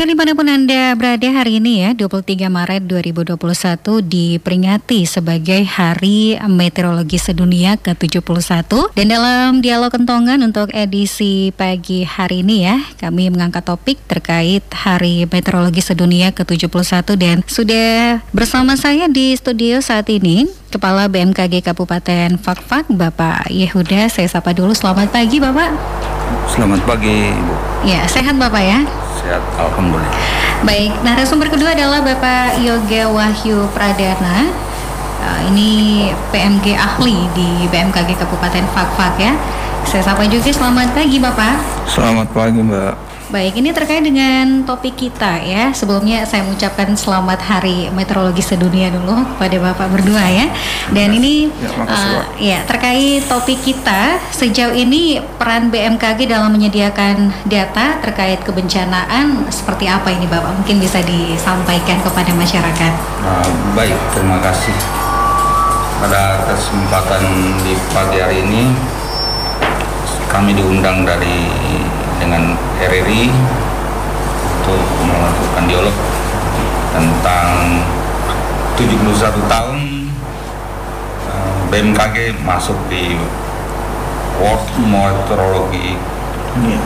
Pendengar di mana pun Anda berada hari ini ya 23 Maret 2021 diperingati sebagai Hari Meteorologi Sedunia ke-71 Dan dalam dialog kentongan untuk edisi pagi hari ini ya Kami mengangkat topik terkait Hari Meteorologi Sedunia ke-71 Dan sudah bersama saya di studio saat ini Kepala BMKG Kabupaten Fakfak Bapak Yehuda Saya sapa dulu. Selamat pagi Bapak. Selamat pagi Ibu. Ya sehat Bapak ya Sehat, Alhamdulillah. Baik, narasumber kedua adalah Bapak Yoga Wahyu Pradana. Uh, ini PMG ahli di BMKG Kabupaten Fakfak ya. Saya sapa juga selamat pagi Bapak. Selamat pagi Mbak. Baik, ini terkait dengan topik kita ya. Sebelumnya saya mengucapkan selamat Hari Meteorologi Sedunia dulu kepada Bapak berdua ya. Dan ini ya, makasih, uh, ya terkait topik kita sejauh ini peran BMKG dalam menyediakan data terkait kebencanaan seperti apa ini Bapak? Mungkin bisa disampaikan kepada masyarakat. Nah, baik, terima kasih. Pada kesempatan di pagi hari ini kami diundang dari dengan RRI untuk melakukan dialog tentang 71 tahun eh, BMKG masuk di World Meteorologi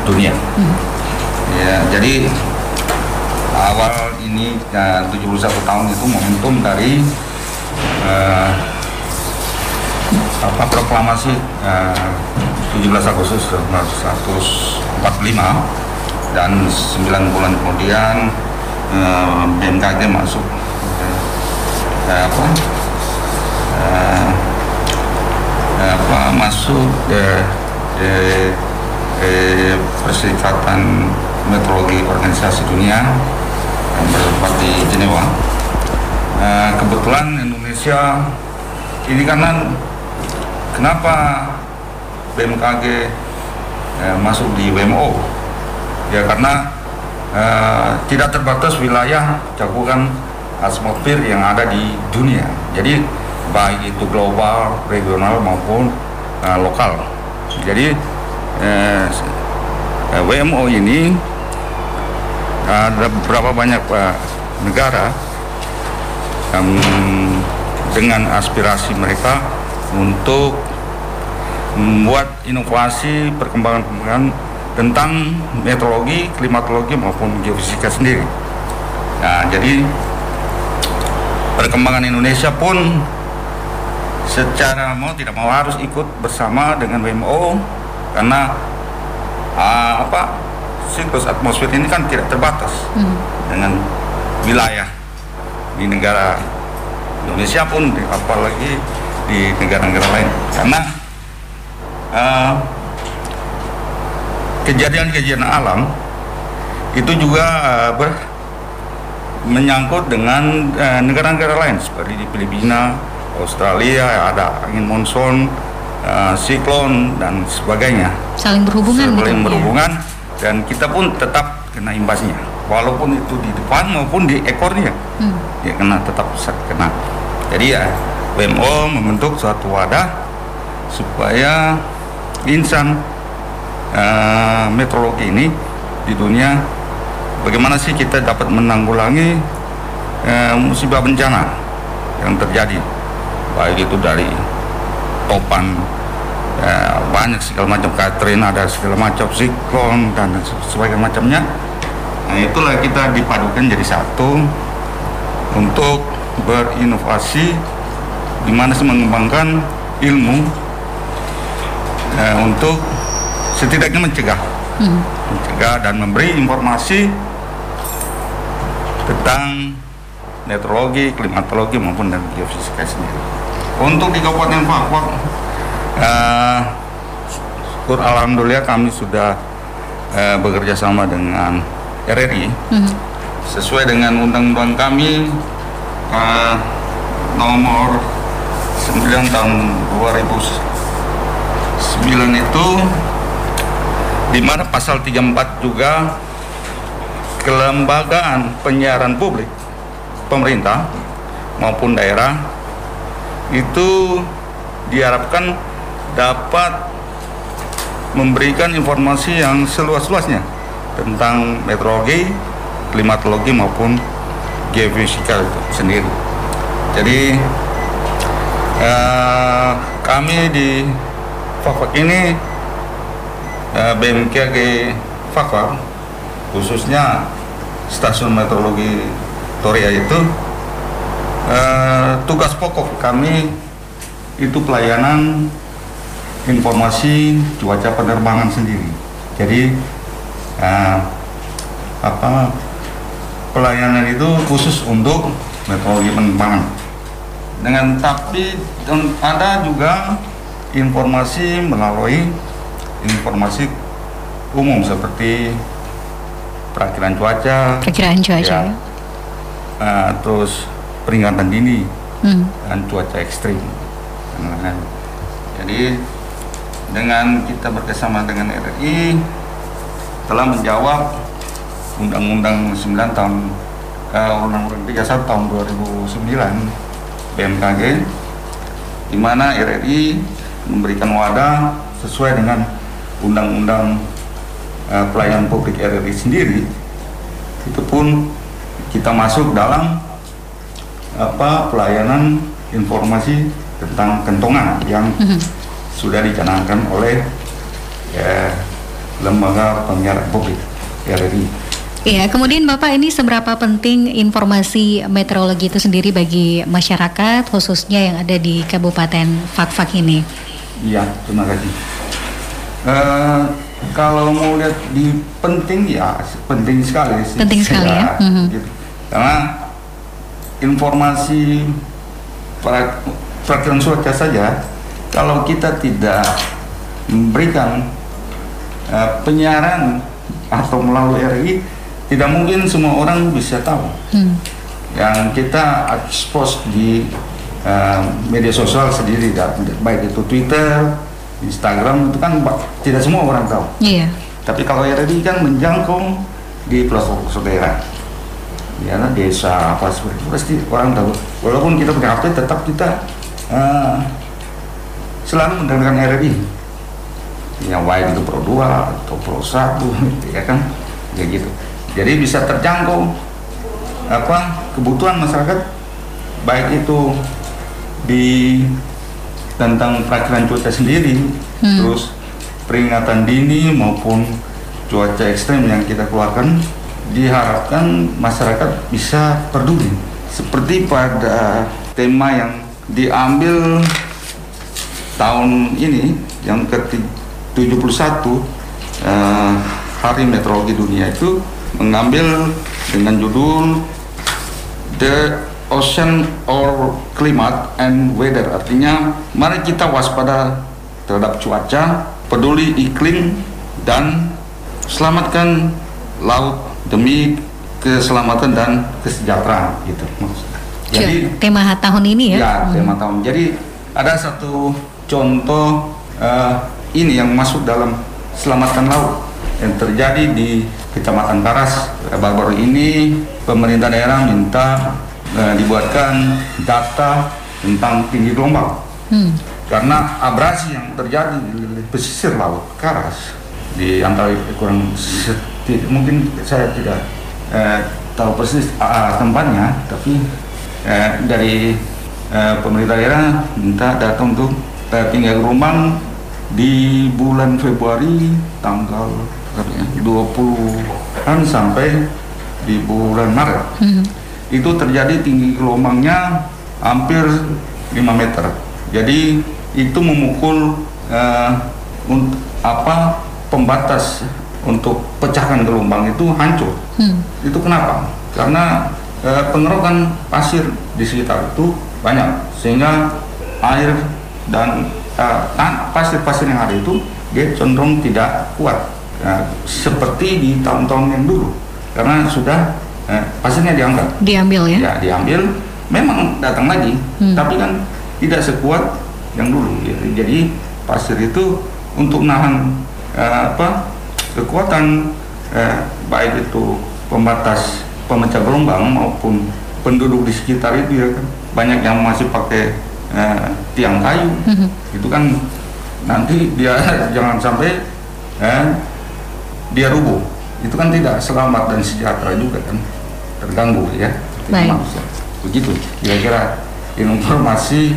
Dunia. Hmm. Ya, jadi awal ini ya, 71 tahun itu momentum dari uh, apa proklamasi uh, 17 Agustus 1945 dan 9 bulan kemudian eh, BMKG masuk eh, apa eh, apa masuk ke eh, eh, Perserikatan Meteorologi Organisasi Dunia yang bertempat di Jenewa. Kebetulan Indonesia ini karena kenapa BMKG eh, masuk di WMO ya karena eh, tidak terbatas wilayah cakupan atmosfer yang ada di dunia. Jadi baik itu global, regional maupun eh, lokal. Jadi eh, WMO ini ada beberapa banyak uh, negara yang dengan aspirasi mereka untuk membuat inovasi perkembangan-perkembangan tentang meteorologi, klimatologi maupun geofisika sendiri. Nah, jadi perkembangan Indonesia pun secara mau tidak mau harus ikut bersama dengan WMO karena uh, apa siklus atmosfer ini kan tidak terbatas hmm. dengan wilayah di negara Indonesia pun apalagi di negara-negara lain karena kejadian-kejadian uh, alam itu juga uh, ber, menyangkut dengan uh, negara-negara uh, lain seperti di Filipina, Australia ada angin monsun, uh, siklon dan sebagainya. Saling berhubungan. Saling gitu, berhubungan ya? dan kita pun tetap kena imbasnya, walaupun itu di depan maupun di ekornya, hmm. ya kena tetap kena. Jadi ya WMO membentuk suatu wadah supaya insan uh, meteorologi ini di dunia bagaimana sih kita dapat menanggulangi uh, musibah bencana yang terjadi? Baik itu dari topan uh, banyak segala macam Katrina ada segala macam siklon dan sebagainya macamnya. Nah itulah kita dipadukan jadi satu untuk berinovasi di mana mengembangkan ilmu eh, untuk setidaknya mencegah, hmm. mencegah dan memberi informasi tentang meteorologi, klimatologi maupun dan geofisika sendiri. Untuk di Kabupaten Papua, eh, alhamdulillah kami sudah eh, bekerja sama dengan RRI hmm. sesuai dengan undang-undang kami eh, nomor 9 tahun 2000 9 itu di mana pasal 34 juga kelembagaan penyiaran publik pemerintah maupun daerah itu diharapkan dapat memberikan informasi yang seluas-luasnya tentang meteorologi, klimatologi maupun geofisika itu sendiri. Jadi eh, kami di Fakfak ini eh, BMKG Fakfak khususnya stasiun meteorologi Toria itu eh, tugas pokok kami itu pelayanan informasi cuaca penerbangan sendiri. Jadi eh, apa pelayanan itu khusus untuk meteorologi penerbangan. Dengan tapi ada juga informasi melalui informasi umum seperti perakhiran cuaca, Perkiraan cuaca. Ya. eh, terus peringatan dini Hmm. dan cuaca ekstrim. Nah, jadi dengan kita bersama dengan RRI telah menjawab Undang-Undang 9 tahun eh, Undang-Undang 31 tahun 2009 BMKG di mana RRI memberikan wadah sesuai dengan Undang-Undang eh, Pelayanan Publik RRI sendiri itu pun kita masuk dalam apa pelayanan informasi tentang kentongan yang Mhm. sudah dicanangkan oleh eh, lembaga penyiaran publik RRI. Iya, kemudian Bapak ini seberapa penting informasi meteorologi itu sendiri bagi masyarakat khususnya yang ada di Kabupaten Fakfak ini? Iya, terima kasih. Eh, kalau mau lihat di penting ya penting sekali sih. Penting sekali ya, mhm. gitu. Karena informasi per- peraturan cuaca saja kalau kita tidak memberikan eh, penyiaran atau melalui RI tidak mungkin semua orang bisa tahu Hmm. yang kita expose di eh, media sosial sendiri baik itu Twitter, Instagram itu kan tidak semua orang tahu. Iya. Tapi kalau RRI kan menjangkau di pelosok daerah, ya nah, desa apa seperti itu pasti orang tahu. Walaupun kita punya update, tetap kita eh, selalu mendengarkan RRI. Yang baik itu Pro 2 atau Pro 1 gitu ya kan, ya gitu. Jadi bisa terjangkau apa kebutuhan masyarakat baik itu di tentang perakhiran cuaca sendiri, Hmm. terus peringatan dini maupun cuaca ekstrem yang kita keluarkan diharapkan masyarakat bisa peduli seperti pada tema yang diambil tahun ini yang ke-71 eh, Hari Meteorologi Dunia itu mengambil dengan judul The Ocean or Climate and Weather artinya mari kita waspada terhadap cuaca, peduli iklim dan selamatkan laut demi keselamatan dan kesejahteraan gitu maksudnya. Jadi tema tahun ini ya? Ya, Hmm. tema tahun. Jadi ada satu contoh eh, ini yang masuk dalam selamatkan laut yang terjadi di Kecamatan Karas. Baru-baru ini pemerintah daerah minta eh, dibuatkan data tentang tinggi gelombang Hmm. karena abrasi yang terjadi di pesisir laut Karas di antara kurang seti- mungkin saya tidak eh, tahu persis ah, tempatnya tapi eh, dari eh, pemerintah daerah minta data untuk eh, tinggal gelombang di bulan Februari tanggal berapa ya, 20-an sampai di bulan Maret Hmm. Itu terjadi tinggi gelombangnya hampir 5 meter. Jadi itu memukul eh, unt- apa pembatas untuk pecahkan gelombang itu hancur. Hmm. Itu kenapa? Karena eh, pengerokan pasir di sekitar itu banyak sehingga air dan eh, pasir-pasir yang ada itu dia cenderung tidak kuat Nah, seperti di tahun-tahun yang dulu karena sudah eh, pasirnya diangkat Diambil ya? ya diambil memang datang lagi Hmm. tapi kan tidak sekuat yang dulu ya. jadi pasir itu untuk nahan eh, apa kekuatan eh, baik itu pembatas pemecah gelombang maupun penduduk di sekitar itu ya kan banyak yang masih pakai eh, tiang kayu Mhm. itu kan nanti dia jangan sampai eh, dia rubuh itu kan tidak selamat dan sejahtera juga kan terganggu ya. Baik. Manusia. Begitu kira-kira informasi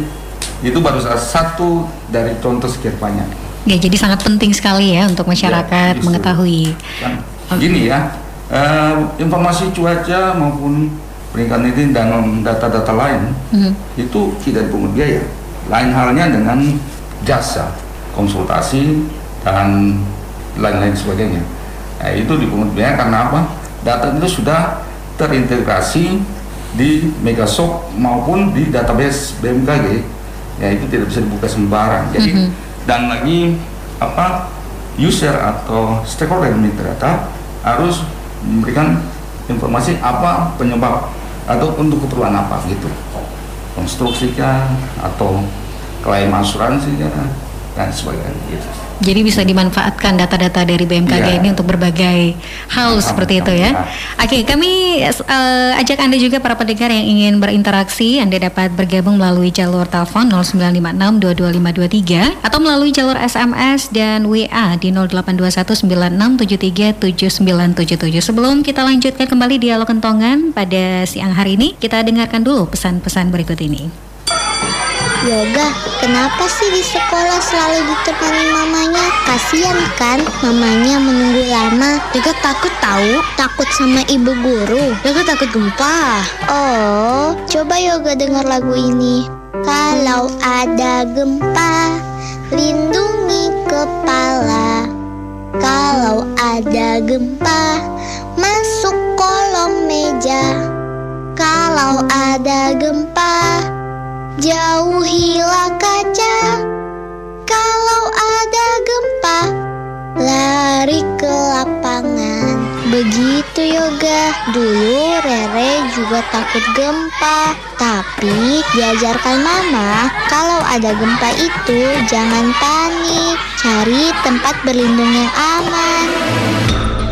itu baru salah satu dari contoh sekian banyak. Ya, jadi sangat penting sekali ya untuk masyarakat Ya, mengetahui. Kan gini ya, eh, informasi cuaca maupun peringkat ini dan data-data lain Mhm. itu tidak dipungut biaya. Lain halnya dengan jasa, konsultasi dan lain-lain sebagainya. Nah, itu dipungut biaya karena apa? Data itu sudah terintegrasi di Megasoft maupun di database BMKG. Ya itu tidak bisa dibuka sembarang. Jadi Mhm. dan lagi apa user atau stakeholder yang data harus memberikan informasi apa penyebab atau untuk keperluan apa gitu konstruksi kah atau klaim asuransi kah dan sebagainya gitu. Jadi bisa dimanfaatkan data-data dari BMKG Iya. ini untuk berbagai hal seperti itu ya. Oke, kami eh, ajak Anda juga para pendengar yang ingin berinteraksi, Anda dapat bergabung melalui jalur telepon 0956225523 atau melalui jalur SMS dan WA di 082196737977. Sebelum kita lanjutkan kembali dialog kentongan pada siang hari ini, kita dengarkan dulu pesan-pesan berikut ini. Yoga, kenapa sih di sekolah selalu ditemani mamanya? Kasian kan mamanya menunggu lama. Yoga takut tahu, takut sama ibu guru. Yoga takut gempa. Oh, coba Yoga dengar lagu ini. Kalau ada gempa, lindungi kepala. Kalau ada gempa, masuk kolong meja. Kalau ada gempa, Jauhilah kaca. Kalau ada gempa Lari ke lapangan. Begitu yoga. Dulu Rere juga takut gempa. Tapi diajarkan mama Kalau ada gempa itu Jangan panik. Cari tempat berlindung yang aman.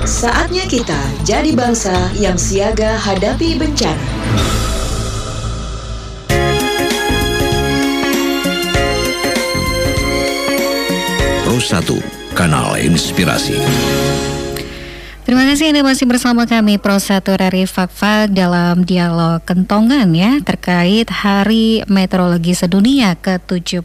Saatnya kita jadi bangsa yang siaga hadapi bencana. 1, kanal inspirasi. Terima kasih Anda masih bersama kami Pro 1 dari Fakfak dalam dialog kentongan ya terkait Hari Meteorologi Sedunia ke-71.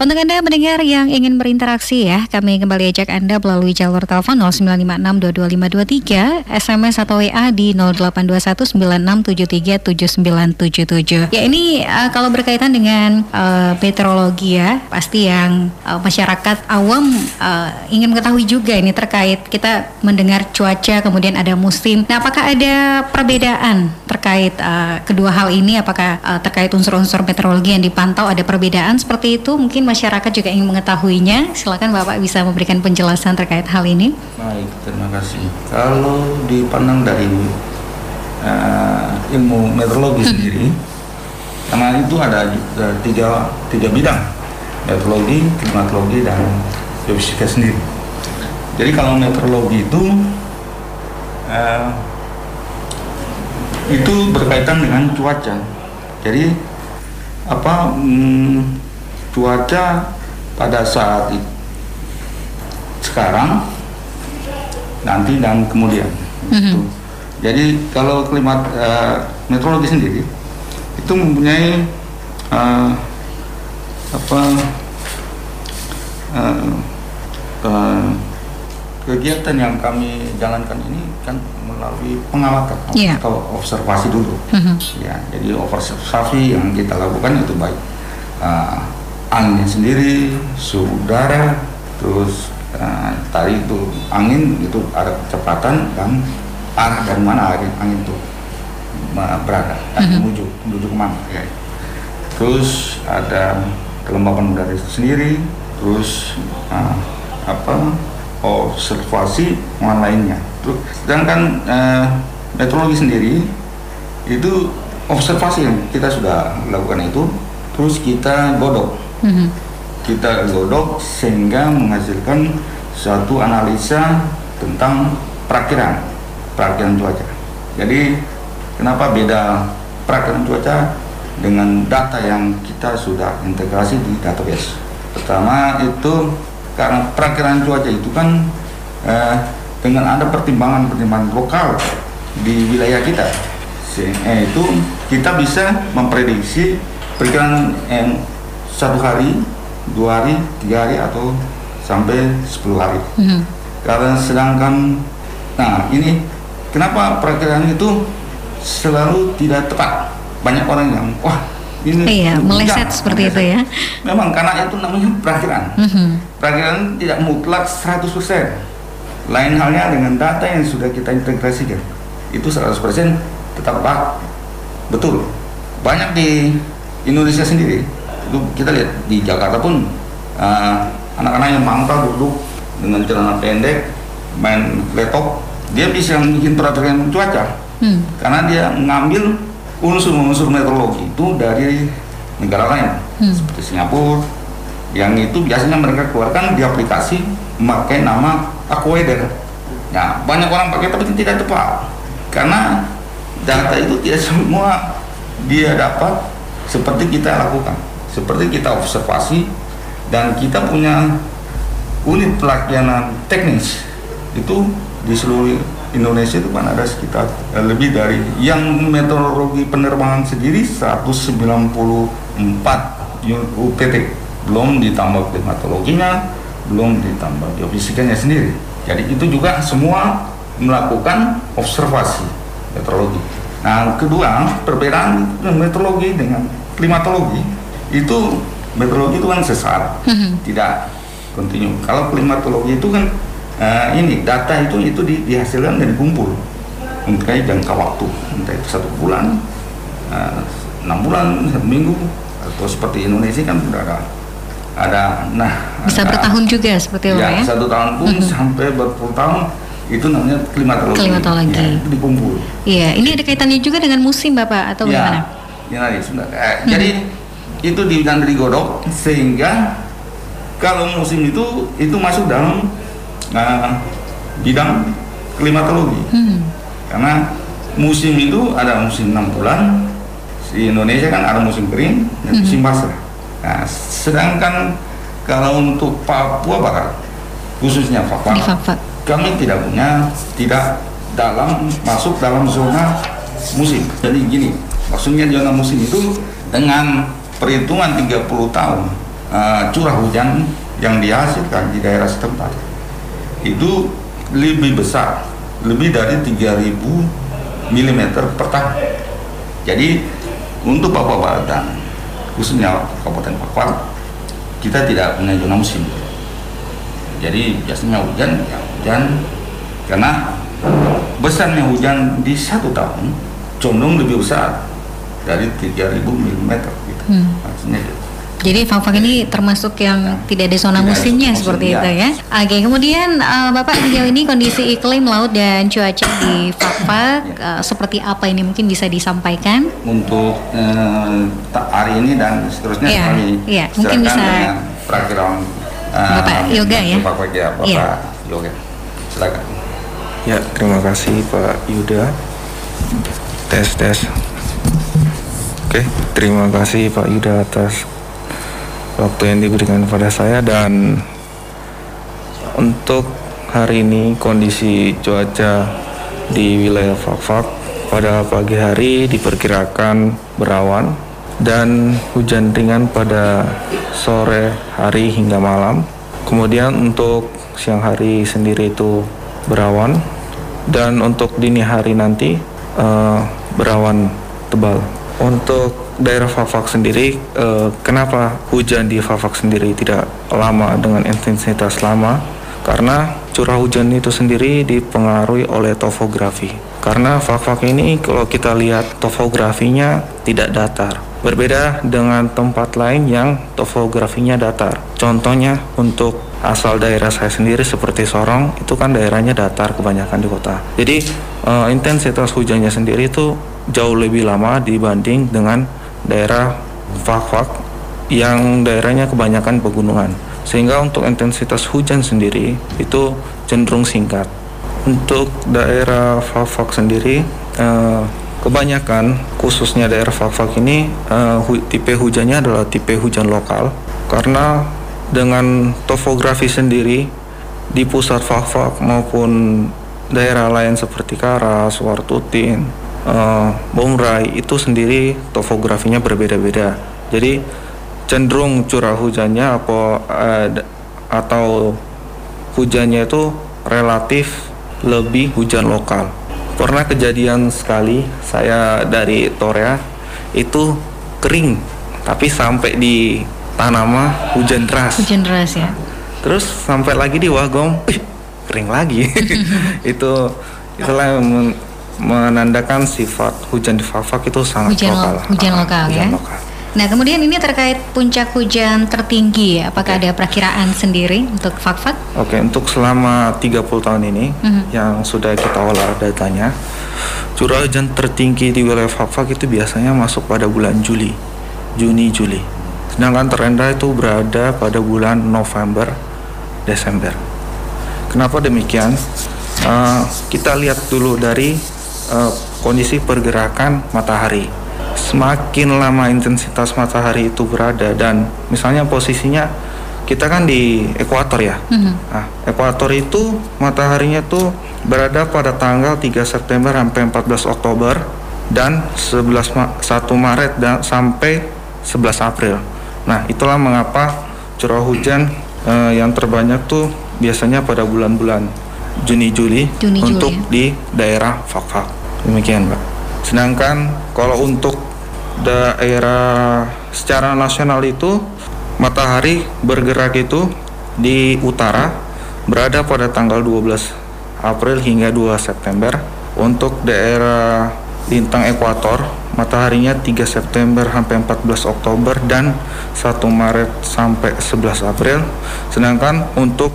Untuk Anda mendengar yang ingin berinteraksi ya, kami kembali ajak Anda melalui jalur telepon 0956225523, SMS atau WA di 082196737977. Ya ini eh, kalau berkaitan dengan eh, meteorologi ya, pasti yang eh, masyarakat awam eh, ingin mengetahui juga ini terkait kita mendengar cuaca kemudian ada musim. Nah, apakah ada perbedaan terkait eh, kedua hal ini? Apakah eh, terkait unsur-unsur meteorologi yang dipantau ada perbedaan seperti itu? Mungkin masyarakat juga ingin mengetahuinya. Silakan Bapak bisa memberikan penjelasan terkait hal ini. Baik, terima kasih. Kalau dipandang dari eh, ilmu meteorologi sendiri, karena itu ada eh, tiga, tiga bidang, meteorologi, klimatologi, dan geofisika sendiri. Jadi kalau meteorologi itu eh, itu berkaitan dengan cuaca. Jadi apa hmm, cuaca pada saat i- sekarang nanti dan kemudian. Gitu. Jadi kalau klimat eh, meteorologi sendiri itu mempunyai eh, apa eh, eh, kegiatan yang kami jalankan ini kan melalui pengamatan Iya. atau observasi dulu. Mhm. Ya, jadi observasi yang kita lakukan itu baik uh, anginnya sendiri, suhu udara, terus uh, tadi itu angin itu ada kecepatan dan arah dari mana angin, angin itu uh, berada dan Mhm. menuju menuju ke mana. Ya. Terus ada kelembapan udara itu sendiri, terus uh, apa observasi yang lainnya. Terus, sedangkan uh, meteorologi sendiri itu observasi yang kita sudah lakukan itu terus kita godok Mhm. kita godok sehingga menghasilkan suatu analisa tentang perakiran perakiran cuaca jadi kenapa beda perakiran cuaca dengan data yang kita sudah integrasi di database pertama itu karena perakiran cuaca itu kan eh, dengan ada pertimbangan-pertimbangan lokal di wilayah kita eh, itu kita bisa memprediksi perkiraan eh, satu hari, dua hari, tiga hari atau sampai 10 hari. Hmm. Karena sedangkan, nah ini kenapa perkiraan itu selalu tidak tepat? Banyak orang yang wah ini iya, meleset seperti itu ya. Memang karena itu namanya perakhiran. Mm-hmm. Perakhiran tidak mutlak 100%. Lain halnya dengan data yang sudah kita integrasikan. Itu 100% tetap pak betul. Banyak di Indonesia sendiri. Itu kita lihat di Jakarta pun uh, anak-anak yang mangkal duduk dengan celana pendek main laptop dia bisa bikin peraturan cuaca hmm. karena dia mengambil unsur-unsur meteorologi itu dari negara lain hmm. seperti Singapura yang itu biasanya mereka keluarkan di aplikasi memakai nama Aquaweather ya banyak orang pakai tapi tidak tepat. Karena data itu tidak semua dia dapat seperti kita lakukan. Seperti kita observasi dan kita punya unit pelayanan teknis. Itu di seluruh Indonesia itu kan ada sekitar eh, lebih dari yang meteorologi penerbangan sendiri 194 UPT belum ditambah klimatologinya belum ditambah geofisikanya sendiri. Jadi itu juga semua melakukan observasi meteorologi. Nah kedua perbedaan meteorologi dengan klimatologi itu meteorologi itu kan sesaat mm -hmm. tidak kontinu. Kalau klimatologi itu kan uh, ini data itu itu di, dihasilkan dan dikumpul untuk jangka waktu entah itu satu bulan eh, enam uh, bulan satu minggu atau seperti Indonesia kan sudah ada ada nah bisa ada, bertahun juga seperti itu ya, ya satu tahun pun mm -hmm. sampai berpuluh tahun itu namanya klimatologi klimatologi ya, itu dikumpul iya ini ada kaitannya juga dengan musim bapak atau ya, bagaimana ya nanti sebentar eh, hmm. jadi itu di dari godok sehingga kalau musim itu itu masuk dalam nah, bidang klimatologi hmm. karena musim itu ada musim enam bulan di Indonesia kan ada musim kering dan hmm. musim basah nah sedangkan kalau untuk Papua Barat khususnya Papua kami tidak punya tidak dalam masuk dalam zona musim jadi gini maksudnya zona musim itu dengan perhitungan 30 tahun uh, curah hujan yang dihasilkan di daerah setempat itu lebih besar, lebih dari 3000 mm per tahun. Jadi untuk Papua Barat dan khususnya Kabupaten Papua kita tidak punya zona musim. Jadi biasanya hujan, ya hujan karena besarnya hujan di satu tahun condong lebih besar dari 3000 mm gitu. Hmm. Maksudnya jadi Fak ini termasuk yang tidak ada zona musimnya seperti ya. itu ya. Oke, kemudian uh, Bapak sejauh ini kondisi iklim laut dan cuaca di Fakfak ya. uh, seperti apa ini mungkin bisa disampaikan? Untuk uh, hari ini dan seterusnya ya, kami ya, mungkin bisa perakhiran uh, Bapak Yoga ya. Bapak ya, Bapak ya. Yoga. Silakan. Ya, terima kasih Pak Yuda. Tes tes. Oke, terima kasih Pak Yuda atas waktu yang diberikan kepada saya dan untuk hari ini kondisi cuaca di wilayah Fakfak pada pagi hari diperkirakan berawan dan hujan ringan pada sore hari hingga malam. Kemudian untuk siang hari sendiri itu berawan dan untuk dini hari nanti uh, berawan tebal. Untuk daerah Fafak sendiri, eh, kenapa hujan di Fafak sendiri tidak lama dengan intensitas lama? Karena curah hujan itu sendiri dipengaruhi oleh topografi. Karena Fafak ini kalau kita lihat topografinya tidak datar. Berbeda dengan tempat lain yang topografinya datar. Contohnya untuk asal daerah saya sendiri seperti Sorong itu kan daerahnya datar kebanyakan di kota. Jadi uh, intensitas hujannya sendiri itu jauh lebih lama dibanding dengan daerah fak-fak yang daerahnya kebanyakan pegunungan. Sehingga untuk intensitas hujan sendiri itu cenderung singkat. Untuk daerah fak-fak sendiri eh, kebanyakan khususnya daerah fak-fak ini eh, tipe hujannya adalah tipe hujan lokal. Karena dengan topografi sendiri di pusat fak-fak maupun daerah lain seperti Karas, Wartutin, uh, Bom Rai itu sendiri topografinya berbeda-beda. Jadi cenderung curah hujannya apa uh, atau hujannya itu relatif lebih hujan lokal. Pernah kejadian sekali saya dari Torea itu kering, tapi sampai di Tanama hujan deras. Hujan deras ya. Terus sampai lagi di Wagom, kering lagi. itu itulah yang menandakan sifat hujan di Fafak itu sangat hujan lokal. Lo, hujan ah, lokal hujan ya. Lokal. Nah, kemudian ini terkait puncak hujan tertinggi, apakah ada perkiraan sendiri untuk Fakfak? Oke, untuk selama 30 tahun ini Mhm. yang sudah kita olah datanya, curah hujan tertinggi di wilayah Fakfak itu biasanya masuk pada bulan Juli, Juni, Juli. Sedangkan terendah itu berada pada bulan November, Desember. Kenapa demikian? Uh, kita lihat dulu dari uh, kondisi pergerakan matahari. Semakin lama intensitas matahari itu berada dan misalnya posisinya kita kan di ekuator ya. Mhm. Nah, ekuator itu mataharinya tuh berada pada tanggal 3 September sampai 14 Oktober dan 11 Ma 1 Maret dan sampai 11 April. Nah, itulah mengapa curah hujan eh, yang terbanyak tuh biasanya pada bulan-bulan Juni Juli Juni, Juli, untuk ya. di daerah Fakfak. Demikian, Mbak. Sedangkan kalau untuk daerah secara nasional itu matahari bergerak itu di utara berada pada tanggal 12 April hingga 2 September. Untuk daerah lintang ekuator mataharinya 3 September sampai 14 Oktober dan 1 Maret sampai 11 April. Sedangkan untuk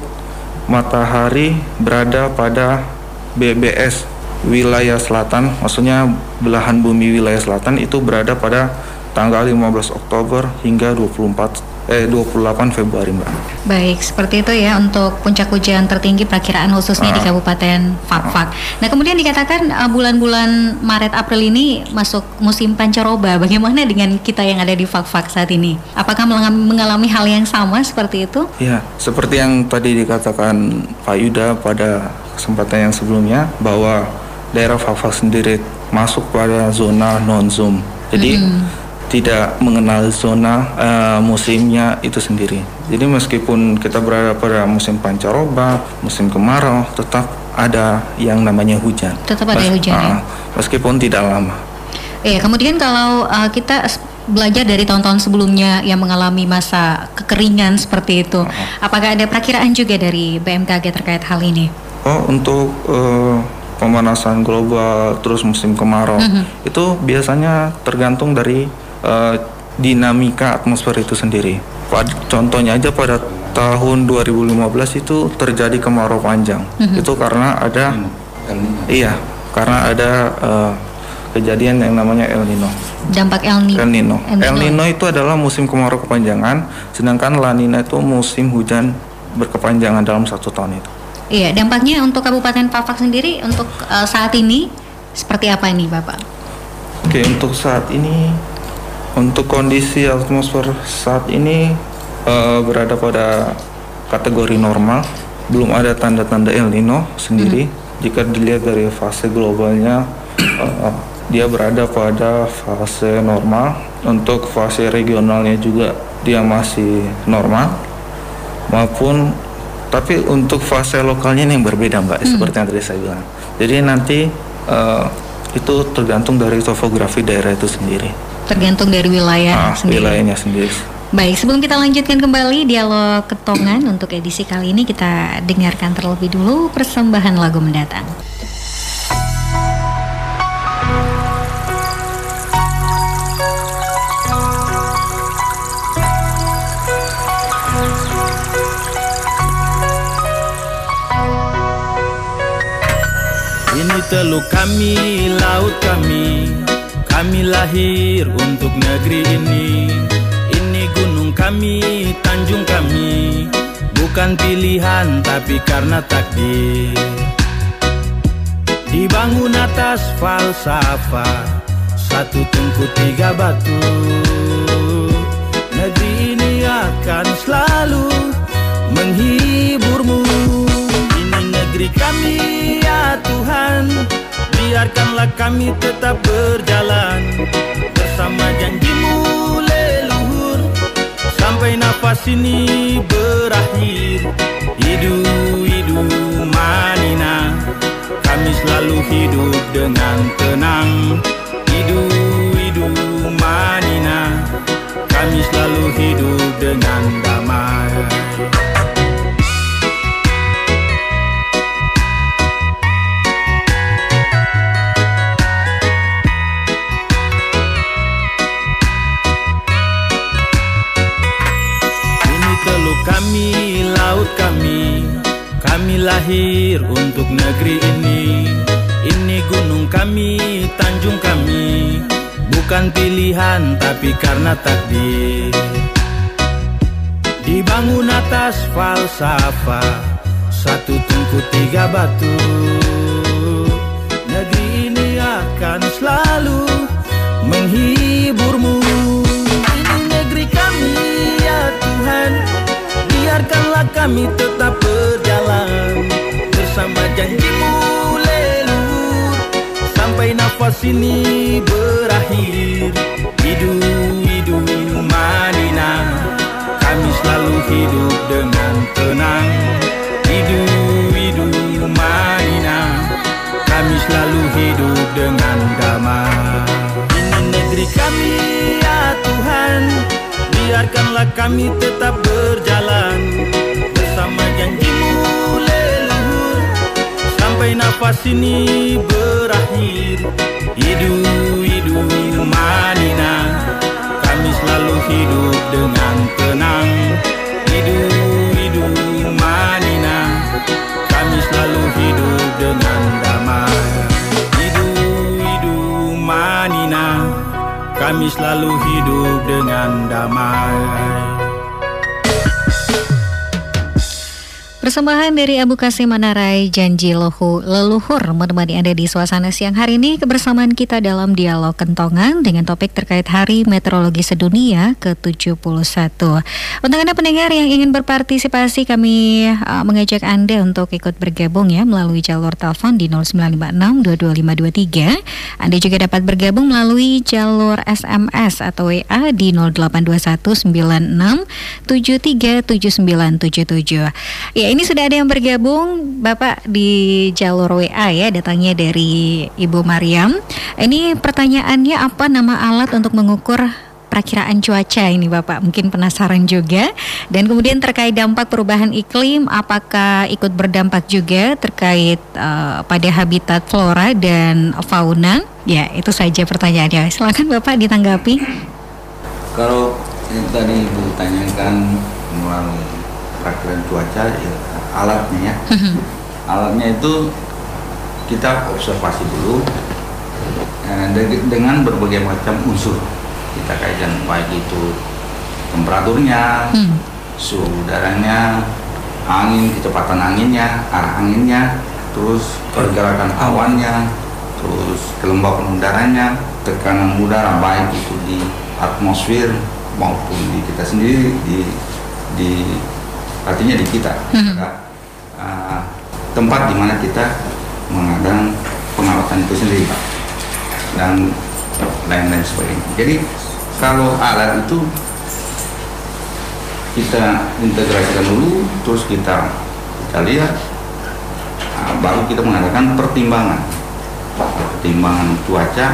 matahari berada pada BBS wilayah selatan, maksudnya belahan bumi wilayah selatan itu berada pada tanggal 15 Oktober hingga 24 eh 28 Februari, Mbak. Baik, seperti itu ya untuk puncak hujan tertinggi perkiraan khususnya di Ah. Kabupaten Fakfak. Nah, kemudian dikatakan uh, bulan-bulan Maret April ini masuk musim pancaroba. Bagaimana dengan kita yang ada di Fakfak saat ini? Apakah mengalami, hal yang sama seperti itu? Ya, seperti yang tadi dikatakan Pak Yuda pada kesempatan yang sebelumnya bahwa daerah Fakfak sendiri masuk pada zona non zoom. Jadi tidak mengenal zona eh, musimnya itu sendiri. Jadi meskipun kita berada pada musim pancaroba, musim kemarau, tetap ada yang namanya hujan. Tetap ada hujan, ya? ah, Meskipun tidak lama. Iya, kemudian kalau uh, kita belajar dari tahun-tahun sebelumnya yang mengalami masa kekeringan seperti itu, apakah ada perkiraan juga dari BMKG terkait hal ini? Oh, untuk eh, pemanasan global terus musim kemarau Mhm. itu biasanya tergantung dari eh, dinamika atmosfer itu sendiri. Contohnya aja pada tahun 2015 itu terjadi kemarau panjang. Mhm. Itu karena ada iya, karena ada eh, kejadian yang namanya El Nino. Dampak El Nino. El Nino. El Nino. El Nino itu adalah musim kemarau kepanjangan, sedangkan La Nina itu musim hujan berkepanjangan dalam satu tahun itu. Iya, dampaknya untuk Kabupaten Pafak sendiri untuk uh, saat ini seperti apa ini, Bapak? Oke, untuk saat ini, untuk kondisi atmosfer saat ini eh, berada pada kategori normal, belum ada tanda-tanda El Nino sendiri. Jika dilihat dari fase globalnya, eh, dia berada pada fase normal. Untuk fase regionalnya juga dia masih normal, maupun tapi untuk fase lokalnya ini yang berbeda, Mbak, seperti yang tadi saya bilang. Jadi nanti eh, itu tergantung dari topografi daerah itu sendiri. Tergantung dari wilayah Ah, sendiri. wilayahnya sendiri. Baik, sebelum kita lanjutkan kembali dialog ketongan untuk edisi kali ini kita dengarkan terlebih dulu persembahan lagu mendatang. Ini teluk kami, laut kami Kami lahir untuk negeri ini. Ini gunung kami, tanjung kami. Bukan pilihan tapi karena takdir. Dibangun atas falsafah Satu tungku tiga batu. Negeri ini akan selalu menghiburmu. Ini negeri kami ya Tuhan Biarkanlah kami tetap berjalan Bersama janjimu leluhur. Sampai nafas ini berakhir. Hidu, hidu, manina. Kami selalu hidup dengan tenang. Hidu, hidu, manina. Kami selalu hidup dengan damai lahir untuk negeri ini. Ini gunung kami, tanjung kami. Bukan pilihan tapi karena takdir. Dibangun atas falsafah Satu tungku tiga batu. Negeri ini akan selalu menghiburmu. Ini negeri kami ya Tuhan Biarkanlah kami tetap berjalan Bersama janjimu leluhur Sampai nafas ini berakhir Hidu, hidu, manina Kami selalu hidup dengan tenang Hidu, hidu, manina Kami selalu hidup dengan damai. Ini negeri kami ya Tuhan Biarkanlah kami tetap berjalan Bersama janjimu leluhur. Sampai nafas ini berakhir. Hidu, hidu, manina Kami selalu hidup dengan tenang. Hidu, hidu, manina Kami selalu hidup dengan Kami selalu hidup dengan damai Persembahan dari Abu Kasim Manarai Janji Luhu, Leluhur menemani Anda di suasana siang hari ini kebersamaan kita dalam dialog kentongan dengan topik terkait Hari Meteorologi Sedunia ke-71. Untuk Anda pendengar yang ingin berpartisipasi kami uh, mengajak Anda untuk ikut bergabung ya melalui jalur telepon di 0956 22523. Anda juga dapat bergabung melalui jalur SMS atau WA di 082196737977. Ya ini sudah ada yang bergabung Bapak di jalur WA ya datangnya dari Ibu Mariam. Ini pertanyaannya apa nama alat untuk mengukur perakiraan cuaca ini Bapak? Mungkin penasaran juga. Dan kemudian terkait dampak perubahan iklim apakah ikut berdampak juga terkait uh, pada habitat flora dan fauna? Ya itu saja pertanyaannya. Silakan Bapak ditanggapi. Kalau yang tadi Ibu tanyakan perakiraan cuaca ya, alatnya ya. alatnya itu kita observasi dulu eh, de- dengan berbagai macam unsur kita kaitkan baik itu temperaturnya, Hmm. suhu udaranya, angin, kecepatan anginnya, arah anginnya, terus pergerakan awannya, terus kelembapan udaranya, tekanan udara baik itu di atmosfer maupun di kita sendiri di di artinya di kita Hmm. Uh, tempat di mana kita mengadakan pengamatan itu sendiri Pak. dan lain-lain sebagainya. Jadi kalau alat itu kita integrasikan dulu, terus kita kita lihat, nah, baru kita mengadakan pertimbangan, pertimbangan cuaca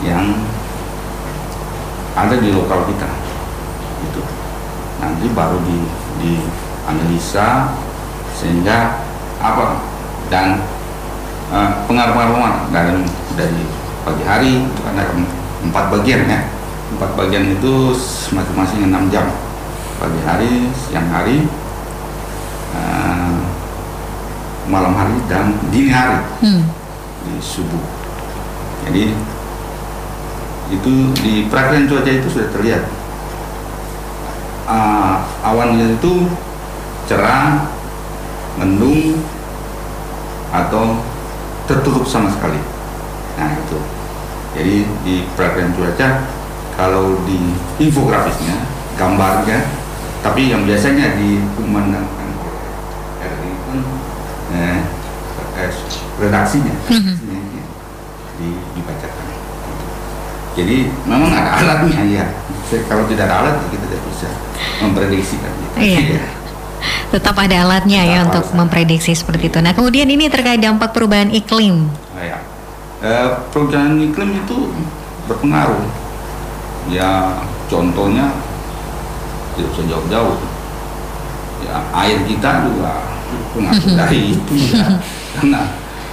yang ada di lokal kita, itu nanti baru di dianalisa sehingga apa dan eh, pengaruh-pengaruh mana dari dari pagi hari ada empat bagian ya. Empat bagian itu masing-masing enam jam. Pagi hari siang hari eh, malam hari dan dini hari. Hmm. di subuh. Jadi itu di perakiraan cuaca itu sudah terlihat Ah, awannya itu cerah mendung atau tertutup sama sekali. Nah itu. Jadi di perakiraan cuaca kalau di infografisnya gambarnya tapi yang biasanya dikumandangkan oleh RI itu eh, eh, redaksinya. Mhm. Jadi memang ada alatnya ya. Kalau tidak ada alat kita tidak bisa memprediksikan. Gitu. Iya. Tetap ada alatnya ya Tetap untuk ada. memprediksi seperti itu. Nah, kemudian ini terkait dampak perubahan iklim. Nah, ya. Eh, perubahan iklim itu berpengaruh. Ya contohnya tidak usah jauh-jauh. Ya air kita juga pengaruh dari itu ya. Karena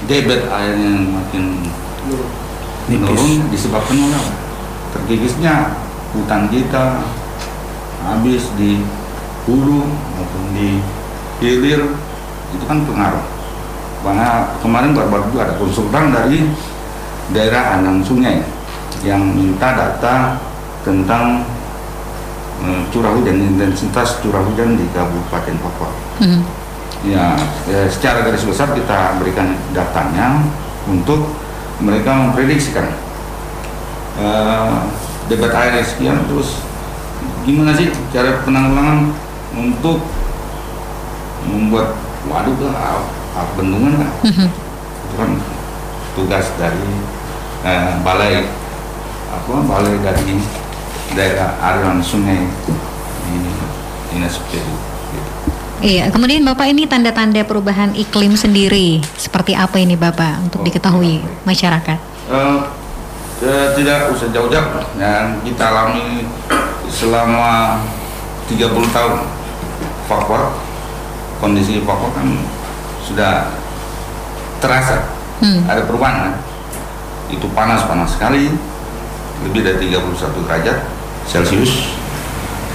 debit airnya makin menurun disebabkan oleh apa? terkikisnya hutan kita habis di hulu maupun di hilir itu kan pengaruh karena kemarin baru-baru juga ada konsultan dari daerah Anang Sungai yang minta data tentang eh, curah hujan intensitas curah hujan di Kabupaten Papua Hmm. ya eh, secara garis besar kita berikan datanya untuk mereka memprediksikan eh, debat air sekian terus gimana sih cara penanggulangan untuk membuat waduk lah ah, bendungan lah Mhm. itu kan tugas dari eh, balai apa balai dari daerah aliran sungai di dinas PU gitu. Iya, kemudian Bapak ini tanda-tanda perubahan iklim sendiri seperti apa ini Bapak untuk Oh, diketahui baik. masyarakat? Eh, eh, tidak usah jauh-jauh yang kita alami selama 30 tahun Papua kondisi Papua kan sudah terasa Hmm. ada perubahan kan? itu panas-panas sekali lebih dari 31 derajat Celcius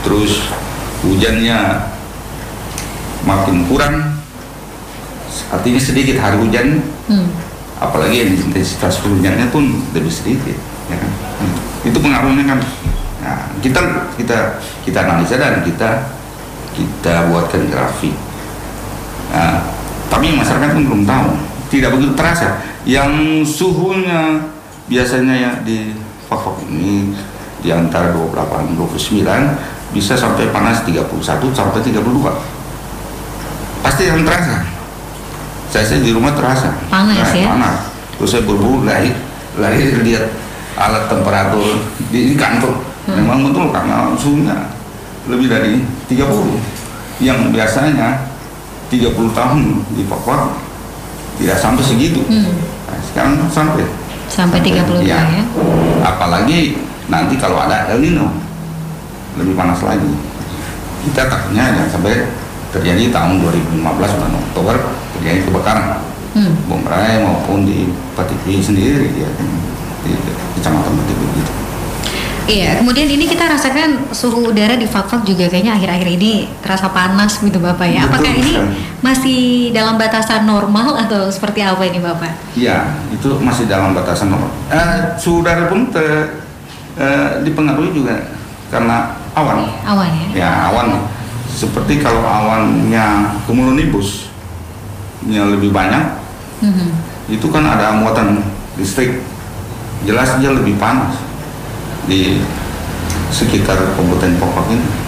terus hujannya makin kurang artinya sedikit hari hujan. Hmm. apalagi yang intensitas hujannya pun lebih sedikit ya kan? Itu pengaruhnya kan. Nah, kita kita kita analisa dan kita kita buatkan grafik. Nah, tapi masyarakat pun belum tahu. Tidak begitu terasa. Yang suhunya biasanya ya di Papua ini di antara 28 29 bisa sampai panas 31 sampai 32 pasti yang terasa saya sih di rumah terasa Panas Nah, ya? panas terus saya berburu lari lari lihat alat temperatur di, di kantor Hmm. memang betul karena suhunya lebih dari 30 yang biasanya 30 tahun di Papua tidak sampai segitu Hmm. Nah, sekarang sampai Sampai 30 ya. ya. apalagi nanti kalau ada El Nino lebih panas lagi kita takutnya jangan sampai terjadi tahun 2015 bulan Oktober terjadi kebakaran Hmm. Bom Raya maupun di Patipi sendiri ya di kecamatan Patipi gitu. Iya, kemudian ini kita rasakan suhu udara di Fakfak juga kayaknya akhir-akhir ini terasa panas gitu Bapak ya. Betul Apakah ini sekali. masih dalam batasan normal atau seperti apa ini Bapak? Iya, itu masih dalam batasan normal. Eh, suhu udara pun te- eh, dipengaruhi juga karena awan. Awan ya? Ya awan. Seperti kalau awannya cumulonimbus yang lebih banyak, Mhm. itu kan ada muatan listrik. Jelas dia lebih panas di sekitar Kabupaten Pokok ini.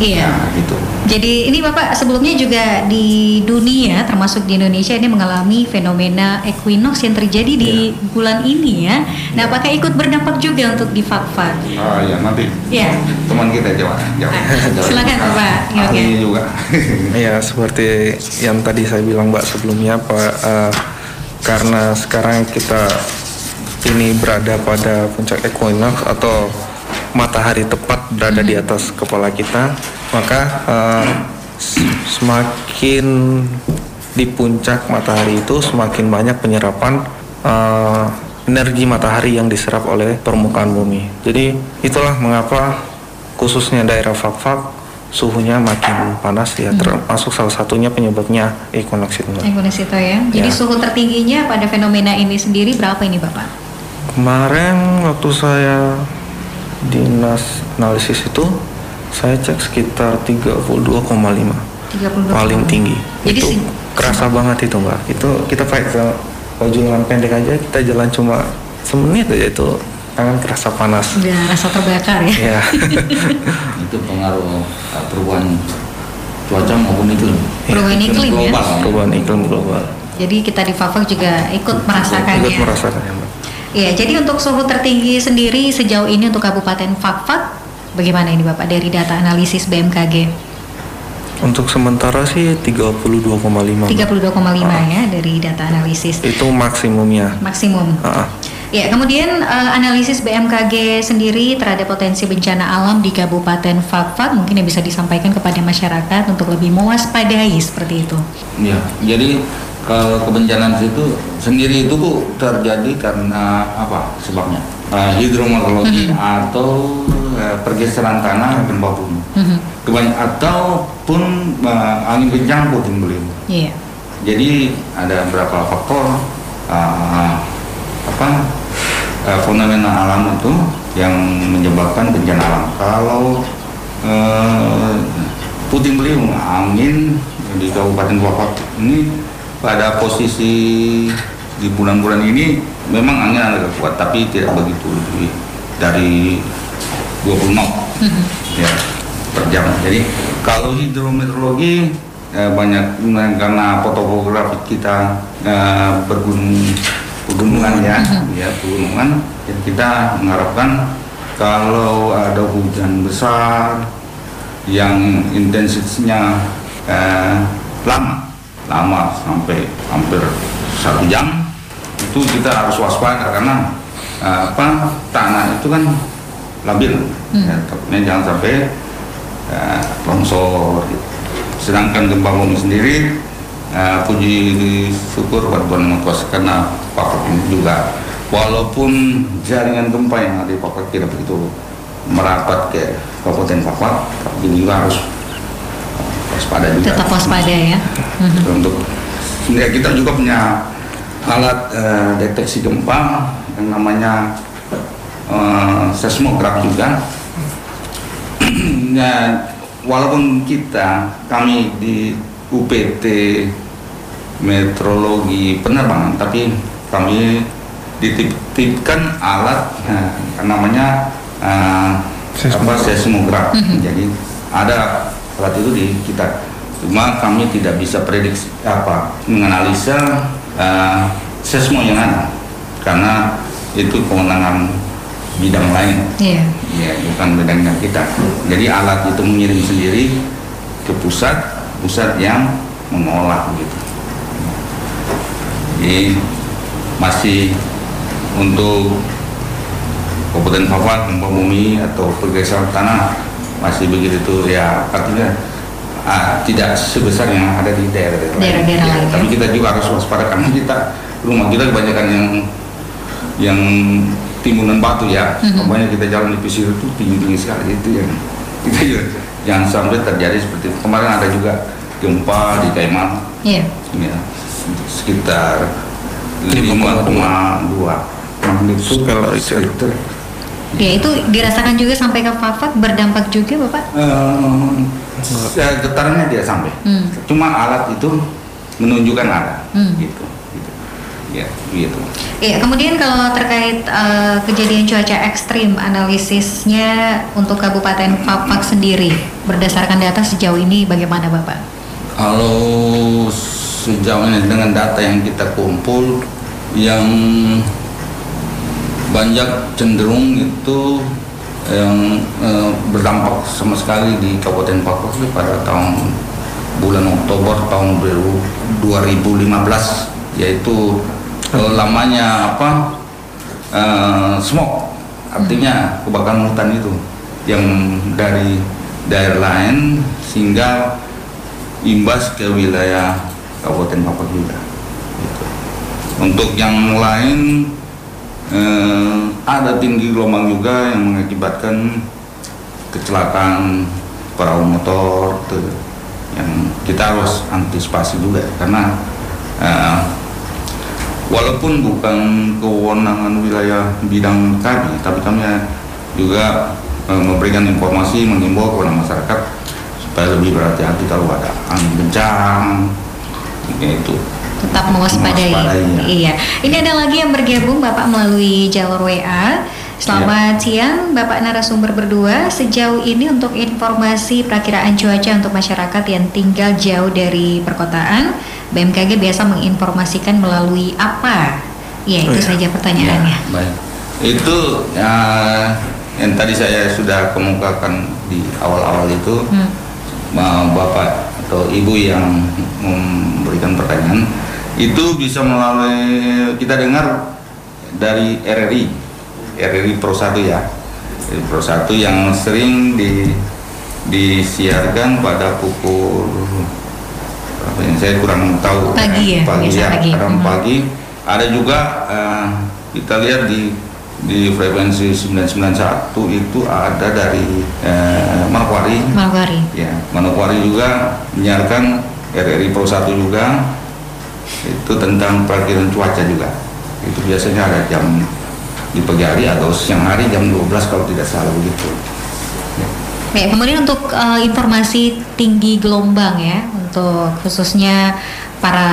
Iya. Nah, gitu. Jadi ini Bapak sebelumnya juga di dunia termasuk di Indonesia ini mengalami fenomena equinox yang terjadi di bulan ini ya. Nah, apakah ikut berdampak juga untuk di Fakfak? Ah ya nanti Iya. teman kita jawab. jawab. Ah, silakan, Bapak. Ya, oke. Ahli juga. Ya seperti yang tadi saya bilang Mbak sebelumnya Pak eh, karena sekarang kita ini berada pada puncak equinox atau matahari tepat berada di atas kepala kita maka s- semakin di puncak matahari itu semakin banyak penyerapan eh, energi matahari yang diserap oleh permukaan bumi. Jadi itulah mengapa khususnya daerah Fakfak suhunya makin panas ya termasuk salah satunya penyebabnya equinox itu Mbak. Equinox itu ya. Jadi Ya. suhu tertingginya pada fenomena ini sendiri berapa ini Bapak? Kemarin waktu saya dinas analisis itu saya cek sekitar 32,5 32. paling tinggi. Jadi itu sih- kerasa banget itu Mbak. Itu kita pakai ke baju lengan pendek aja kita jalan cuma semenit aja itu tangan kerasa panas. Udah rasa terbakar ya. ya. itu pengaruh uh, perubahan cuaca maupun iklim. Perubahan iklim ya. global. Perubahan iklim global. Jadi kita di Fakfak juga ikut merasakannya. Ikut merasakannya Mbak. Ya, jadi untuk suhu tertinggi sendiri sejauh ini untuk Kabupaten Fakfak bagaimana ini Bapak dari data analisis BMKG? Untuk sementara sih 32,5. 32,5 ya dari data analisis. Itu maksimumnya. Maksimum. Ah, Ya, kemudian eh, analisis BMKG sendiri terhadap potensi bencana alam di Kabupaten Fakfak mungkin yang bisa disampaikan kepada masyarakat untuk lebih mewaspadai seperti itu. Ya, jadi kalau kebencanaan itu sendiri itu Bu, terjadi karena apa sebabnya? Eh, hidrometeorologi atau eh, pergeseran tanah gempa bumi. Mhm. Kebany- ataupun eh, angin kencang puting beliung. Iya. Jadi ada beberapa faktor eh, apa eh, fenomena alam itu yang menyebabkan bencana alam. Kalau eh, puting beliung angin di Kabupaten Wafat ini pada posisi di bulan-bulan ini memang angin agak kuat tapi tidak begitu lebih dari 20 knot ya per jam. Jadi kalau hidrometeorologi eh, banyak eh, karena fotografi kita eh, bergunung pegunungan ya, ya pegunungan. Jadi kita mengharapkan kalau ada hujan besar yang intensitasnya eh, lama, lama sampai hampir satu jam, itu kita harus waspada karena eh, apa tanah itu kan labil, ya, takutnya jangan sampai eh, longsor. gitu. Sedangkan gempa bumi sendiri, eh, puji syukur buat Tuhan Yang karena Papua ini juga walaupun jaringan gempa yang ada di Papua tidak begitu merapat ke Kabupaten Papua, tapi juga harus waspada juga. Tetap waspada ya. Untuk ya, kita juga punya alat eh, deteksi gempa yang namanya eh, seismograf juga. ya, walaupun kita kami di UPT meteorologi penerbangan, tapi kami dititipkan alat eh, namanya eh, apa seismograf. Jadi ada alat itu di kita. Cuma kami tidak bisa prediksi apa menganalisa eh, seismo yang ada karena itu kewenangan bidang lain. Iya. Ya, bukan bidangnya kita. Jadi alat itu mengirim sendiri ke pusat, pusat yang mengolah gitu. Jadi masih untuk Kabupaten Papua, gempa bumi atau pergeseran tanah masih begitu ya artinya ah, tidak sebesar yang ada di daerah-daerah lain. Daerah-daerah Ya, lain, ya. Tapi kita juga harus waspada karena kita rumah kita kebanyakan yang yang timbunan batu ya. Mhm. Pokoknya kita jalan di pesisir itu tinggi-tinggi sekali itu yang kita juga jangan sampai terjadi seperti itu. Kemarin ada juga gempa di Kaiman Iya. ya, sekitar 5,2 magnitudo Skala Richter. Ya itu dirasakan juga sampai ke Fakfak berdampak juga Bapak? Eh, ya, getarannya tidak sampai. Hmm. Cuma alat itu menunjukkan ada, Hmm. gitu, gitu. Ya, gitu. Iya, kemudian kalau terkait eh, kejadian cuaca ekstrim, analisisnya untuk Kabupaten Fakfak sendiri, berdasarkan data sejauh ini bagaimana Bapak? Kalau sejauh ini dengan data yang kita kumpul, yang banyak cenderung itu yang eh, berdampak sama sekali di Kabupaten itu pada tahun bulan Oktober tahun 2015 yaitu eh, lamanya apa eh, smoke artinya kebakaran hutan itu yang dari daerah lain sehingga imbas ke wilayah Kabupaten Papua juga. Gitu. Untuk yang lain eh, ada tinggi gelombang juga yang mengakibatkan kecelakaan perahu motor tuh, yang kita harus antisipasi juga karena eh, walaupun bukan kewenangan wilayah bidang kami tapi kami juga eh, memberikan informasi mengimbau kepada masyarakat supaya lebih berhati-hati kalau ada angin kencang itu Tetap mewaspadai. Mewaspadai, ya. Iya. Ini ada lagi yang bergabung Bapak melalui jalur WA. Selamat siang Bapak narasumber berdua. Sejauh ini untuk informasi perakiraan cuaca untuk masyarakat yang tinggal jauh dari perkotaan, BMKG biasa menginformasikan melalui apa Iya, itu Oh, iya. saja pertanyaannya. Ya, baik. Itu ya, yang tadi saya sudah kemukakan di awal-awal itu Hmm. bapak atau ibu yang memberikan pertanyaan itu bisa melalui kita dengar dari RRI RRI Pro 1 ya. RRI Pro 1 yang sering di disiarkan pada pukul apa ini? Saya kurang tahu. Pagi ya, pagi ya pagi. Hmm. pagi. Ada juga eh, kita lihat di di frekuensi 991 itu ada dari eh, Manokwari. Manokwari. ya Manokwari juga menyiarkan RRI Pro 1 juga itu tentang perakiran cuaca juga itu biasanya ada jam di pagi hari atau siang hari jam 12 kalau tidak salah begitu Baik, kemudian untuk eh, informasi tinggi gelombang ya, untuk khususnya para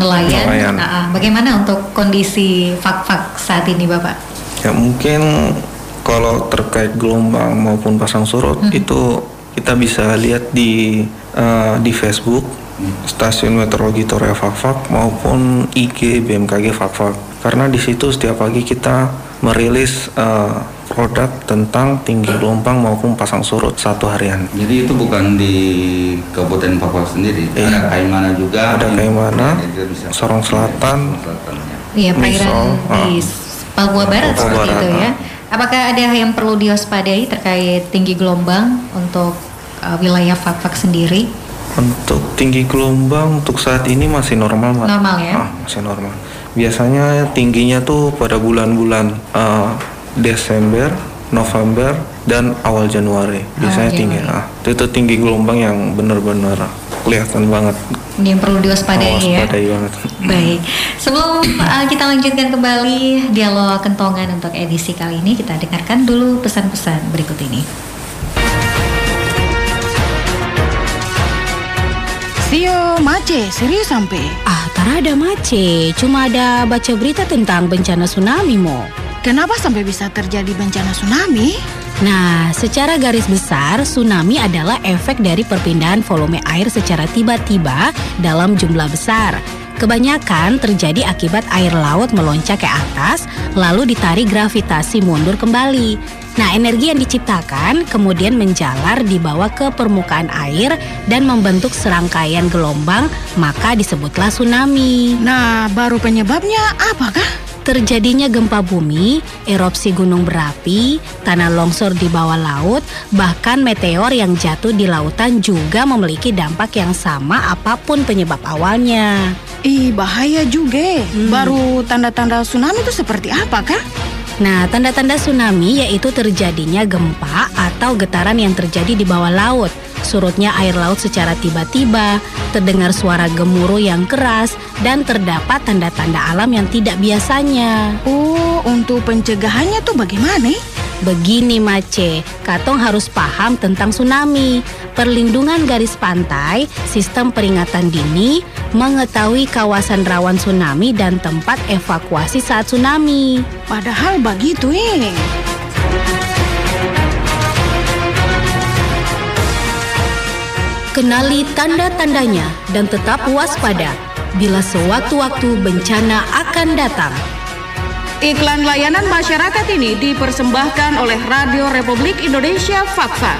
nelayan, Nelayan. Nah, ah, bagaimana untuk kondisi fak-fak saat ini, Bapak? Ya mungkin kalau terkait gelombang maupun pasang surut Hmm. itu kita bisa lihat di eh, di Facebook stasiun meteorologi Torea Fakfak maupun IG BMKG Fakfak karena di situ setiap pagi kita merilis eh, produk tentang tinggi gelombang maupun pasang surut satu harian. jadi itu bukan di Kabupaten Papua sendiri Iya. ada Kaimana juga Ada Kaimana, kita bisa- Sorong Selatan. Sorong Selatan, ya. Iya, perairan di ah. Papua Barat Papua seperti Barat, itu ya. ah. Apakah ada yang perlu diwaspadai terkait tinggi gelombang untuk eh, wilayah fak-fak sendiri? Untuk tinggi gelombang untuk saat ini masih normal, Mbak. Normal ya? Ah, masih normal. Biasanya tingginya tuh pada bulan-bulan eh, Desember, November, dan awal Januari. Biasanya Awal tinggi. Januari. Ah, itu tinggi gelombang yang benar-benar kelihatan banget. Ini yang perlu diwaspadai ya. Waspadai banget. Baik, sebelum uh, kita lanjutkan kembali dialog kentongan untuk edisi kali ini, kita dengarkan dulu pesan-pesan berikut ini. Sio, mace, serius sampai. Ah, tarada mace, cuma ada baca berita tentang bencana tsunami mo. Kenapa sampai bisa terjadi bencana tsunami? Nah, secara garis besar, tsunami adalah efek dari perpindahan volume air secara tiba-tiba dalam jumlah besar. Kebanyakan terjadi akibat air laut melonjak ke atas, lalu ditarik gravitasi mundur kembali. Nah, energi yang diciptakan kemudian menjalar dibawa ke permukaan air dan membentuk serangkaian gelombang, maka disebutlah tsunami. Nah, baru penyebabnya apakah? Terjadinya gempa bumi, erupsi gunung berapi, tanah longsor di bawah laut, bahkan meteor yang jatuh di lautan juga memiliki dampak yang sama apa pun penyebab awalnya. Ih, bahaya juga. Hmm. Baru tanda-tanda tsunami itu seperti apa kah? Nah, tanda-tanda tsunami yaitu terjadinya gempa atau getaran yang terjadi di bawah laut, surutnya air laut secara tiba-tiba, terdengar suara gemuruh yang keras, dan terdapat tanda-tanda alam yang tidak biasanya. Oh, untuk pencegahannya tuh bagaimana? Begini Mace, Katong harus paham tentang tsunami, perlindungan garis pantai, sistem peringatan dini, mengetahui kawasan rawan tsunami dan tempat evakuasi saat tsunami. Padahal begitu eh. Kenali tanda-tandanya dan tetap waspada bila sewaktu-waktu bencana akan datang. Iklan layanan masyarakat ini dipersembahkan oleh Radio Republik Indonesia Fakfa.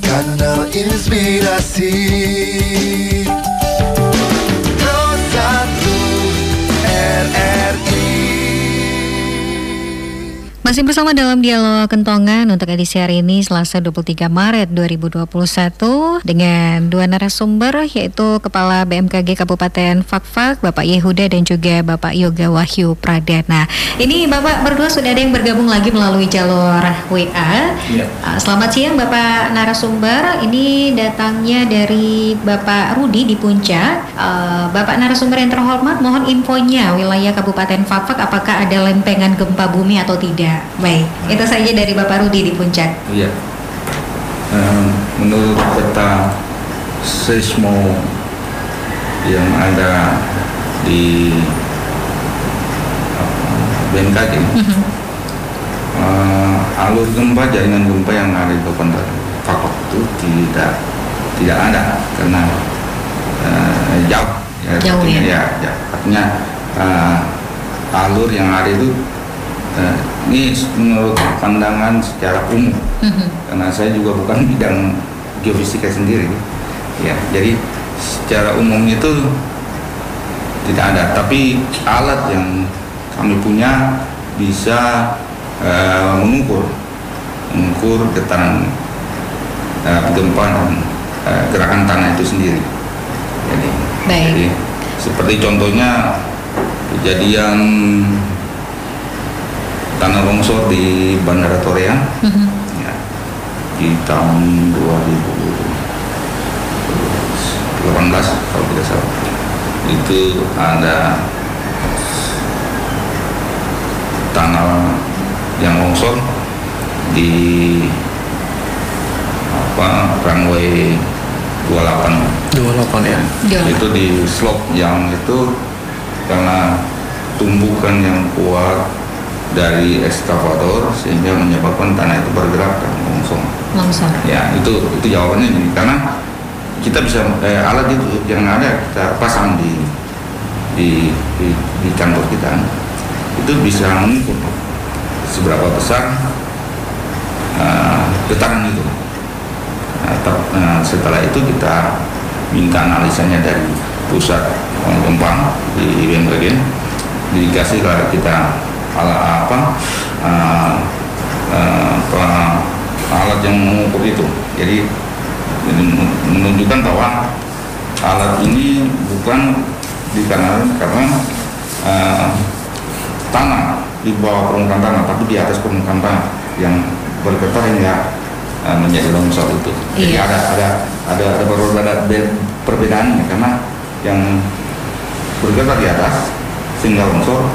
Kanal Inspirasi Pro 1 RRI Masih bersama dalam dialog kentongan untuk edisi hari ini Selasa 23 Maret 2021 dengan dua narasumber yaitu Kepala BMKG Kabupaten Fakfak Bapak Yehuda dan juga Bapak Yoga Wahyu Pradana. Ini Bapak berdua sudah ada yang bergabung lagi melalui jalur WA. Iya. Uh, Selamat siang Bapak narasumber. Ini datangnya dari Bapak Rudi di Puncak. Uh, Bapak narasumber yang terhormat, mohon infonya wilayah Kabupaten Fakfak apakah ada lempengan gempa bumi atau tidak? Baik, itu saja dari Bapak Rudi di Puncak. Iya. Em, menurut peta seismo yang ada di BMKG, eh, alur gempa jaringan gempa yang ada di Kabupaten Fakfak itu tidak tidak ada karena uh, jauh ya, Jauh artinya, ya? ya, artinya uh, alur yang ada itu uh, ini menurut pandangan secara umum Mhm. karena saya juga bukan bidang geofisika sendiri ya jadi secara umum itu tidak ada tapi alat yang kami punya bisa eh, mengukur mengukur getaran eh, gempa dan eh, gerakan tanah itu sendiri jadi, Baik. jadi seperti contohnya kejadian tanah longsor di Bandara Toreang. Mhm. ya, di tahun 2018 kalau tidak salah. Itu ada tanah yang longsor di apa runway 28 28 ya. itu di slope yang itu karena tumbukan yang kuat dari ekskavator sehingga menyebabkan tanah itu bergerak dan longsor. Longsor. Ya itu itu jawabannya ini karena kita bisa eh, alat itu yang ada kita pasang di di di, di kantor kita itu bisa mengukur seberapa besar eh, getaran itu. Nah, nah, setelah itu kita minta analisanya dari pusat gempa di BMKG dikasih kita apa eh, apa, alat yang mengukur itu jadi menunjukkan bahwa alat ini bukan dikarenakan karena eh, tanah di bawah permukaan tanah tapi di atas permukaan tanah yang bergetar hingga eh, menjadi longsor itu. Jadi Iya. ada ada ada ada berbeda be- perbedaannya karena yang bergetar di atas sehingga longsor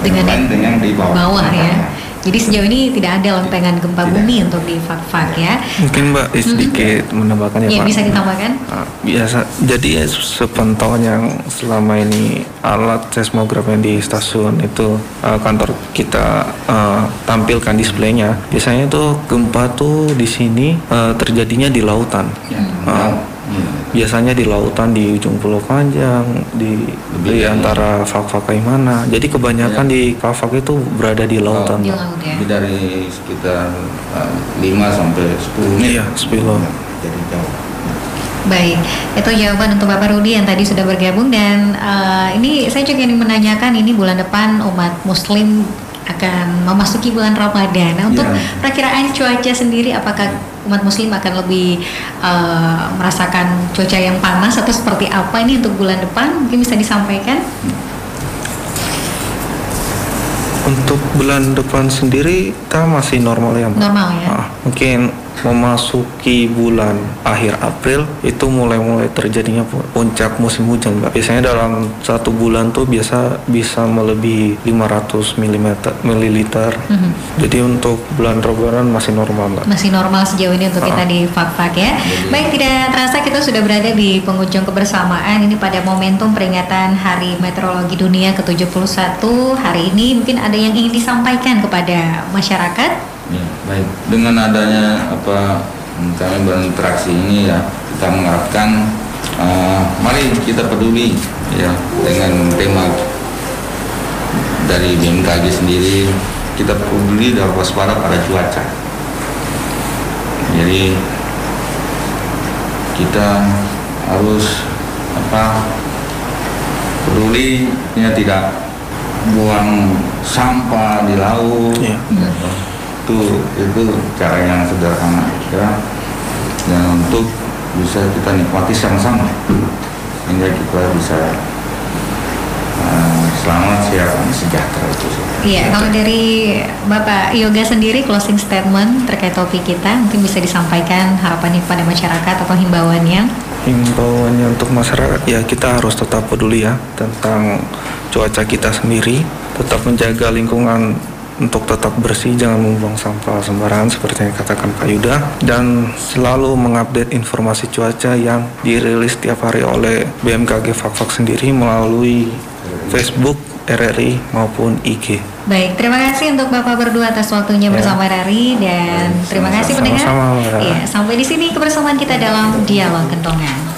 Dengan lain dengan di bawah. Bawah ya. Jadi sejauh ini tidak ada lempengan gempa bumi untuk di Fak-Fak ya. Mungkin Mbak sedikit menambahkan ya Ya Pak. bisa ditambahkan? Ah, biasa jadi ya sepantauan yang selama ini alat seismograf yang di stasiun itu ah, kantor kita ah, tampilkan displaynya biasanya itu gempa tuh di sini ah, terjadinya di lautan Ya, Ah, biasanya di lautan di ujung pulau panjang di di antara fak-fak Kaimana jadi kebanyakan di fak itu berada di lautan Di Pak. laut ya. Lebih dari sekitar eh, 5 sampai 10 menit. Iya, 10. Jadi jauh. Baik, itu jawaban untuk Bapak Rudi yang tadi sudah bergabung dan eh, ini saya juga ingin menanyakan ini bulan depan umat Muslim akan memasuki bulan Ramadan. Nah, untuk Ya. perakiraan cuaca sendiri, apakah umat Muslim akan lebih eh, merasakan cuaca yang panas atau seperti apa ini untuk bulan depan? Mungkin bisa disampaikan? Untuk bulan depan sendiri kita masih normal ya Mbak? Normal ya. Ah, mungkin memasuki bulan akhir April itu mulai-mulai terjadinya pu- puncak musim hujan Mbak. Biasanya dalam satu bulan tuh biasa bisa melebihi 500 mm mililiter. Mhm. Jadi untuk bulan Ramadan masih normal Mbak. Masih normal sejauh ini untuk kita di Fak-Fak ya. Baik, tidak terasa kita sudah berada di penghujung kebersamaan ini pada momentum peringatan Hari Meteorologi Dunia ke-71. Hari ini mungkin ada yang ingin disampaikan kepada masyarakat? Ya, baik. Dengan adanya apa kami berinteraksi ini ya kita mengharapkan eh, mari kita peduli ya dengan tema dari BMKG sendiri kita peduli dan waspada pada cuaca. Jadi kita harus apa pedulinya tidak buang sampah di laut Iya. Itu itu cara yang sederhana ya dan untuk bisa kita nikmati sama-sama sehingga kita bisa uh, selamat dan sejahtera itu sih. Iya, kalau dari Bapak Yoga sendiri closing statement terkait topik kita mungkin bisa disampaikan harapannya kepada masyarakat atau himbauannya. Himbauannya untuk masyarakat ya kita harus tetap peduli ya tentang cuaca kita sendiri, tetap menjaga lingkungan untuk tetap bersih, jangan membuang sampah sembarangan seperti yang katakan Pak Yuda dan selalu mengupdate informasi cuaca yang dirilis tiap hari oleh BMKG Fakfak sendiri melalui Facebook RRI maupun IG. Baik, terima kasih untuk Bapak berdua atas waktunya Ya. bersama RRI dan terima kasih pendengar. Mbak. Ya, sampai di sini kebersamaan kita dalam dialog kentongan.